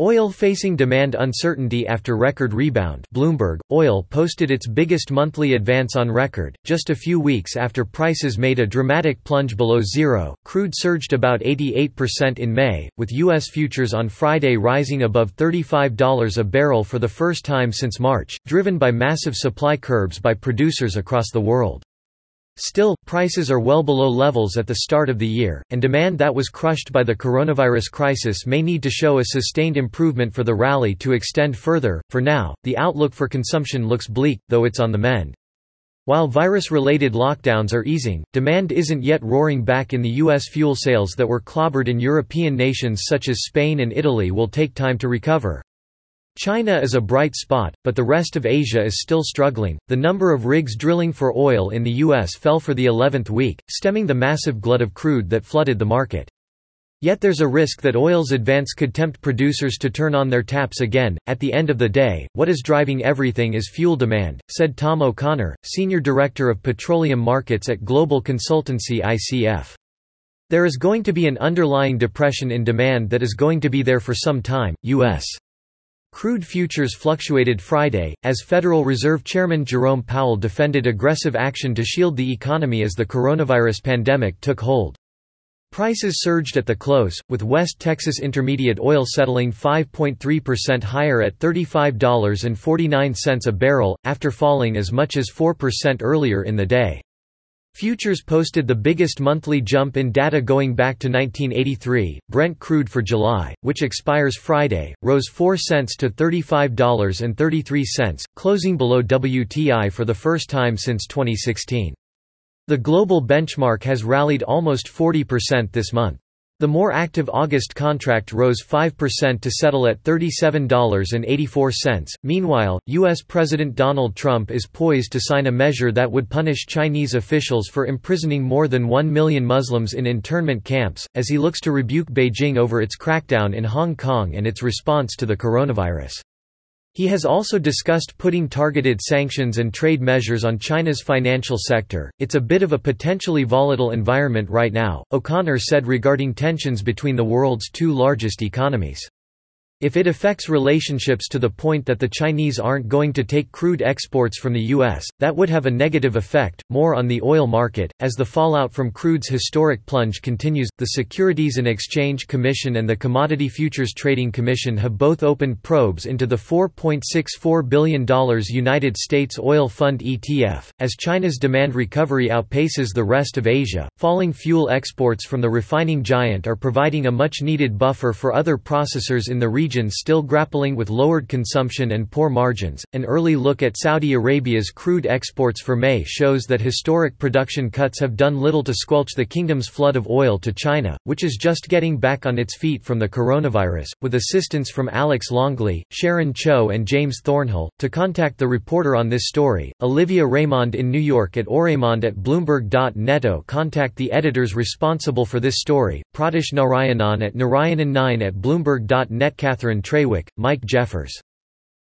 Oil facing demand uncertainty after record rebound Bloomberg, oil posted its biggest monthly advance on record, just a few weeks after prices made a dramatic plunge below zero. Crude surged about 88% in May, with U.S. futures on Friday rising above $35 a barrel for the first time since March, driven by massive supply curbs by producers across the world. Still, prices are well below levels at the start of the year, and demand that was crushed by the coronavirus crisis may need to show a sustained improvement for the rally to extend further. For now, the outlook for consumption looks bleak, though it's on the mend. While virus-related lockdowns are easing, demand isn't yet roaring back in the U.S. fuel sales that were clobbered in European nations such as Spain and Italy will take time to recover. China is a bright spot, but the rest of Asia is still struggling. The number of rigs drilling for oil in the U.S. fell for the 11th week, stemming the massive glut of crude that flooded the market. Yet there's a risk that oil's advance could tempt producers to turn on their taps again. At the end of the day, what is driving everything is fuel demand, said Tom O'Connor, Senior Director of Petroleum Markets at global consultancy ICF. There is going to be an underlying depression in demand that is going to be there for some time. U.S. Crude futures fluctuated Friday, as Federal Reserve Chairman Jerome Powell defended aggressive action to shield the economy as the coronavirus pandemic took hold. Prices surged at the close, with West Texas Intermediate oil settling 5.3% higher at $35.49 a barrel, after falling as much as 4% earlier in the day. Futures posted the biggest monthly jump in data going back to 1983. Brent crude for July, which expires Friday, rose 4 cents to $35.33, closing below WTI for the first time since 2016. The global benchmark has rallied almost 40% this month. The more active August contract rose 5% to settle at $37.84. Meanwhile, U.S. President Donald Trump is poised to sign a measure that would punish Chinese officials for imprisoning more than 1 million Muslims in internment camps, as he looks to rebuke Beijing over its crackdown in Hong Kong and its response to the coronavirus. He has also discussed putting targeted sanctions and trade measures on China's financial sector. It's a bit of a potentially volatile environment right now, O'Connor said regarding tensions between the world's two largest economies. If it affects relationships to the point that the Chinese aren't going to take crude exports from the U.S., that would have a negative effect, more on the oil market. As the fallout from crude's historic plunge continues, the Securities and Exchange Commission and the Commodity Futures Trading Commission have both opened probes into the $4.64 billion United States Oil Fund ETF. As China's demand recovery outpaces the rest of Asia, falling fuel exports from the refining giant are providing a much needed buffer for other processors in the region region still grappling with lowered consumption and poor margins. An early look at Saudi Arabia's crude exports for May shows that historic production cuts have done little to squelch the kingdom's flood of oil to China, which is just getting back on its feet from the coronavirus. With assistance from Alex Longley, Sharon Cho, and James Thornhill, to contact the reporter on this story, Olivia Raimonde in New York at oraymond at bloomberg.neto oh, contact the editors responsible for this story, Pratish Narayanan at Narayanan9 at bloomberg.net Catherine Traywick, Mike Jeffers